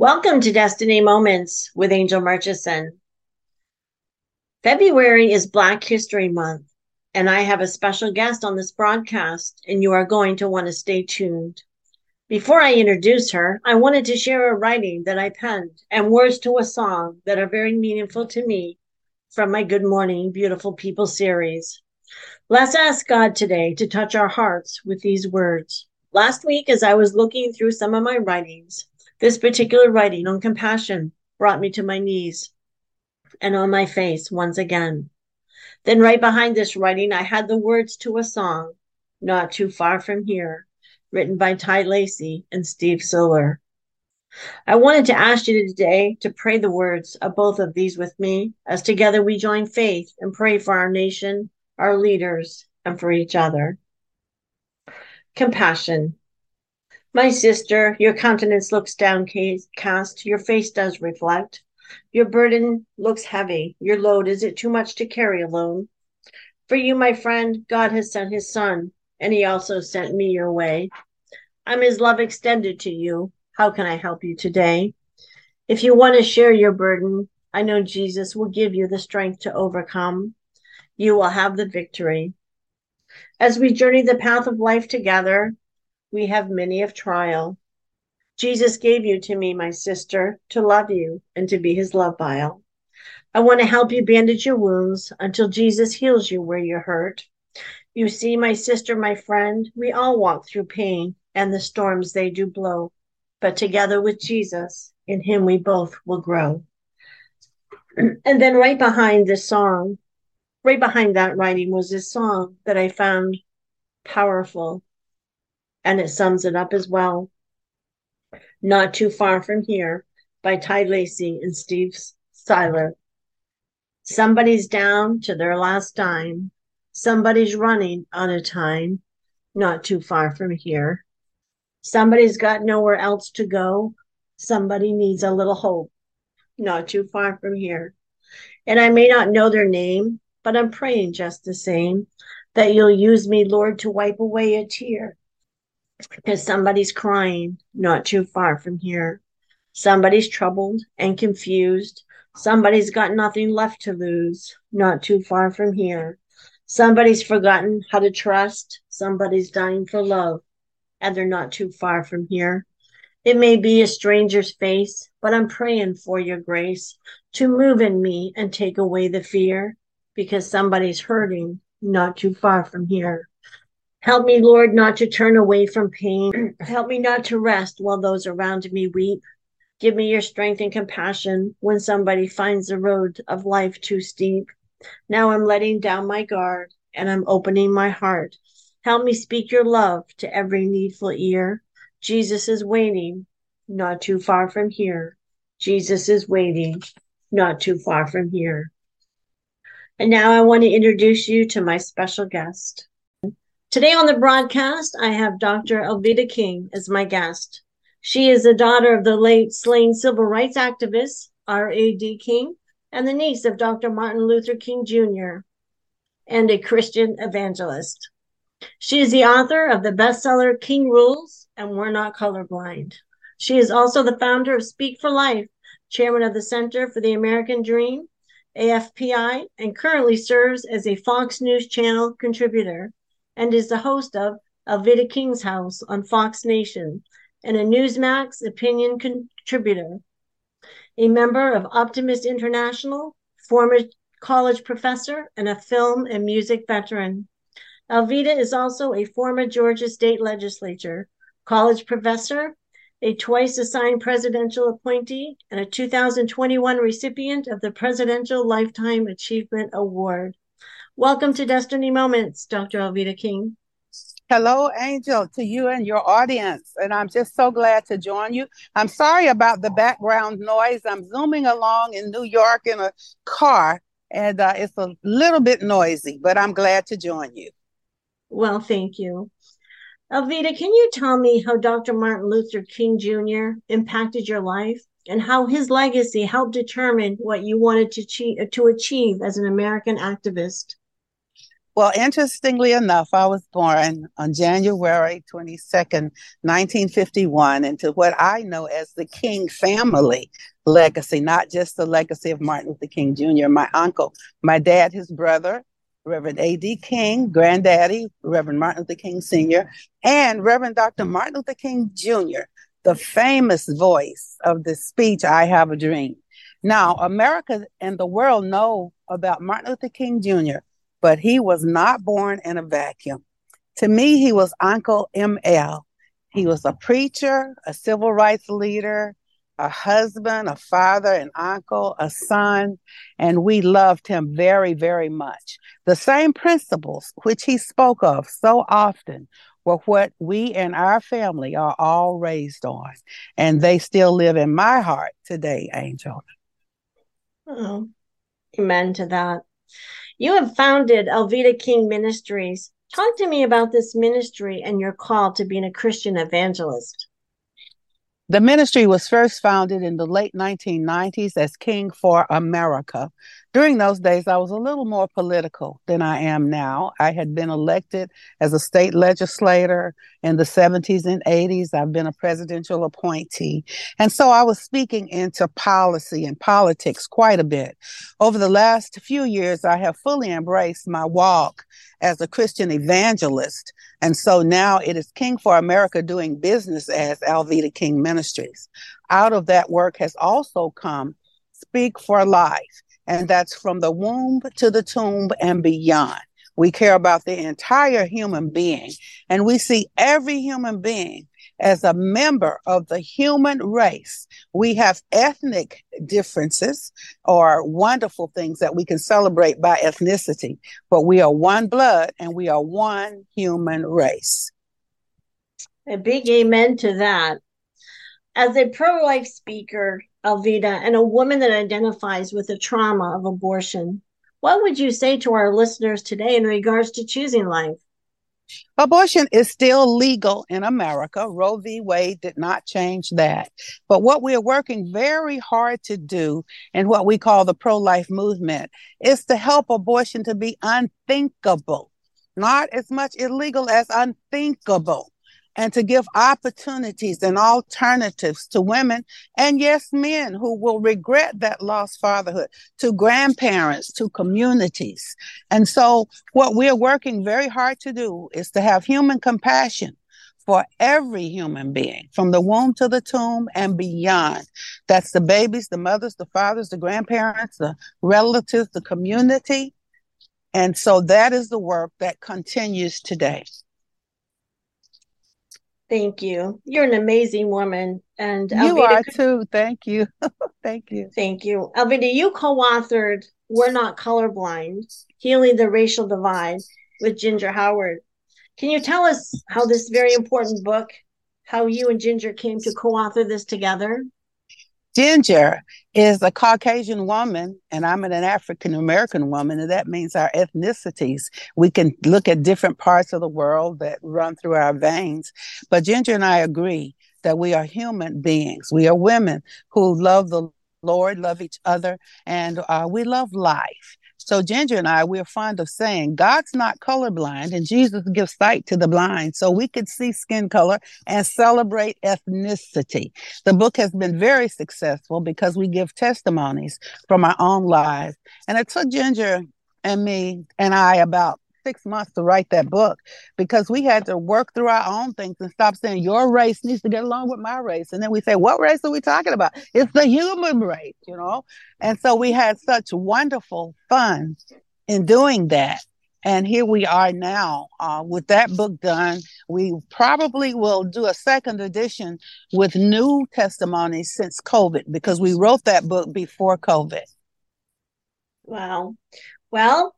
Welcome to Destiny Moments with Angel Murchison. February is Black History Month, and I have a special guest on this broadcast, and you are going to want to stay tuned. Before I introduce her, I wanted to share a writing that I penned and words to a song that are very meaningful to me from my Good Morning, Beautiful People series. Let's ask God today to touch our hearts with these words. Last week, as I was looking through some of my writings, this particular writing on compassion brought me to my knees and on my face once again. Then, right behind this writing, I had the words to a song, Not Too Far From Here, written by Ty Lacy and Steve Siler. I wanted to ask you today to pray the words of both of these with me as together we join faith and pray for our nation, our leaders, and for each other. Compassion. My sister, your countenance looks downcast, your face does reflect. Your burden looks heavy, your load is it too much to carry alone? For you, my friend, God has sent his son, and he also sent me your way. I'm his love extended to you. How can I help you today? If you want to share your burden, I know Jesus will give you the strength to overcome. You will have the victory. As we journey the path of life together, we have many of trial. Jesus gave you to me, my sister, to love you and to be his love vial. I want to help you bandage your wounds until Jesus heals you where you're hurt. You see, my sister, my friend, we all walk through pain and the storms they do blow. But together with Jesus, in him we both will grow. And then right behind this song, right behind that writing was this song that I found powerful. And it sums it up as well. Not Too Far From Here by Ty Lacy and Steve Siler. Somebody's down to their last dime. Somebody's running out of time. Not too far from here. Somebody's got nowhere else to go. Somebody needs a little hope. Not too far from here. And I may not know their name, but I'm praying just the same that you'll use me, Lord, to wipe away a tear. Because somebody's crying not too far from here. Somebody's troubled and confused. Somebody's got nothing left to lose not too far from here. Somebody's forgotten how to trust. Somebody's dying for love, and they're not too far from here. It may be a stranger's face, but I'm praying for your grace to move in me and take away the fear because somebody's hurting not too far from here. Help me, Lord, not to turn away from pain. Help me not to rest while those around me weep. Give me your strength and compassion when somebody finds the road of life too steep. Now I'm letting down my guard and I'm opening my heart. Help me speak your love to every needful ear. Jesus is waiting, not too far from here. Jesus is waiting, not too far from here. And now I want to introduce you to my special guest. Today on the broadcast, I have Dr. Alveda King as my guest. She is the daughter of the late slain civil rights activist, R.A.D. King, and the niece of Dr. Martin Luther King Jr., and a Christian evangelist. She is the author of the bestseller King Rules and We're Not Colorblind. She is also the founder of Speak for Life, chairman of the Center for the American Dream, AFPI, and currently serves as a Fox News Channel contributor and is the host of Alveda King's House on Fox Nation and a Newsmax opinion contributor. A member of Optimist International, former college professor, and a film and music veteran. Alveda is also a former Georgia state legislature, college professor, a twice assigned presidential appointee, and a 2021 recipient of the Presidential Lifetime Achievement Award. Welcome to Destiny Moments, Dr. Alveda King. Hello, Angel, to you and your audience. And I'm just so glad to join you. I'm sorry about the background noise. I'm zooming along in New York in a car, and uh, it's a little bit noisy, but I'm glad to join you. Well, thank you. Alveda, can you tell me how Dr. Martin Luther King Jr. impacted your life and how his legacy helped determine what you wanted to achieve, to achieve as an American activist? Well, interestingly enough, I was born on January 22nd, 1951, into what I know as the King family legacy, not just the legacy of Martin Luther King Jr., my uncle, my dad, his brother, Reverend A.D. King, granddaddy, Reverend Martin Luther King Sr., and Reverend Dr. Martin Luther King Jr., the famous voice of the speech, I Have a Dream. Now, America and the world know about Martin Luther King Jr., but he was not born in a vacuum. To me, he was Uncle ML. He was a preacher, a civil rights leader, a husband, a father, an uncle, a son, and we loved him very, very much. The same principles which he spoke of so often were what we and our family are all raised on, and they still live in my heart today, Angel. Oh, amen to that. You have founded Alveda King Ministries. Talk to me about this ministry and your call to being a Christian evangelist. The ministry was first founded in the late 1990s as King for America. During those days, I was a little more political than I am now. I had been elected as a state legislator in the 70s and 80s. I've been a presidential appointee. And so I was speaking into policy and politics quite a bit. Over the last few years, I have fully embraced my walk as a Christian evangelist. And so now it is King for America doing business as Alveda King Ministries. Out of that work has also come Speak for Life, and that's from the womb to the tomb and beyond. We care about the entire human being, and we see every human being as a member of the human race. We have ethnic differences or wonderful things that we can celebrate by ethnicity, but we are one blood and we are one human race. A big amen to that. As a pro life speaker, Alveda, and a woman that identifies with the trauma of abortion, what would you say to our listeners today in regards to choosing life? Abortion is still legal in America. Roe v. Wade did not change that. But what we are working very hard to do in what we call the pro life movement is to help abortion to be unthinkable, not as much illegal as unthinkable and to give opportunities and alternatives to women and yes, men who will regret that lost fatherhood, to grandparents, to communities. And so what we're working very hard to do is to have human compassion for every human being from the womb to the tomb and beyond. That's the babies, the mothers, the fathers, the grandparents, the relatives, the community. And so that is the work that continues today. Thank you. You're an amazing woman. And you Alveda, are too. Thank you. Thank you. Thank you. Alveda, you co-authored We're Not Colorblind, Healing the Racial Divide with Ginger Howard. Can you tell us how this very important book, how you and Ginger came to co-author this together? Ginger is a Caucasian woman, and I'm an African American woman, and that means our ethnicities. We can look at different parts of the world that run through our veins. But Ginger and I agree that we are human beings. We are women who love the Lord, love each other, and uh, we love life. So Ginger and I, we're fond of saying God's not colorblind and Jesus gives sight to the blind. So we could see skin color and celebrate ethnicity. The book has been very successful because we give testimonies from our own lives. And it took Ginger and me and I about six months to write that book because we had to work through our own things and stop saying your race needs to get along with my race. And then we say, what race are we talking about? It's the human race, you know? And so we had such wonderful fun in doing that. And here we are now uh, with that book done. We probably will do a second edition with new testimonies since COVID because we wrote that book before COVID. Wow. Well,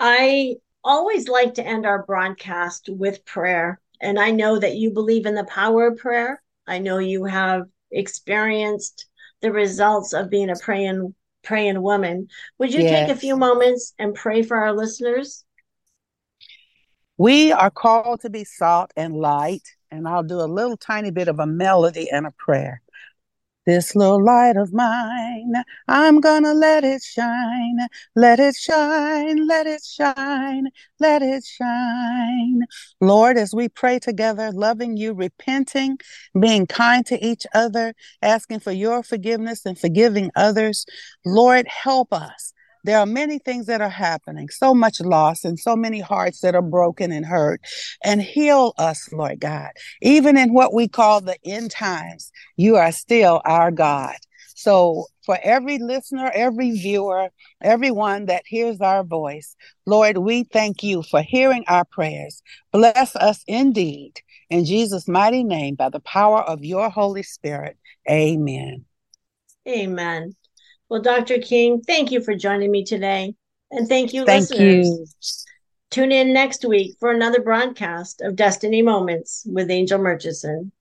I always like to end our broadcast with prayer. And I know that you believe in the power of prayer. I know you have experienced the results of being a praying praying woman. Would you yes. take a few moments and pray for our listeners? We are called to be salt and light, and I'll do a little tiny bit of a melody and a prayer. This little light of mine, I'm gonna let it shine, let it shine, let it shine, let it shine. Lord, as we pray together, loving you, repenting, being kind to each other, asking for your forgiveness and forgiving others, Lord, help us there are many things that are happening, so much loss, and so many hearts that are broken and hurt. And heal us, Lord God. Even in what we call the end times, you are still our God. So, for every listener, every viewer, everyone that hears our voice, Lord, we thank you for hearing our prayers. Bless us indeed. In Jesus' mighty name, by the power of your Holy Spirit. Amen. Amen. Well, Dr. King, thank you for joining me today. And thank you, thank listeners. You. Tune in next week for another broadcast of Destiny Moments with Angel Murchison.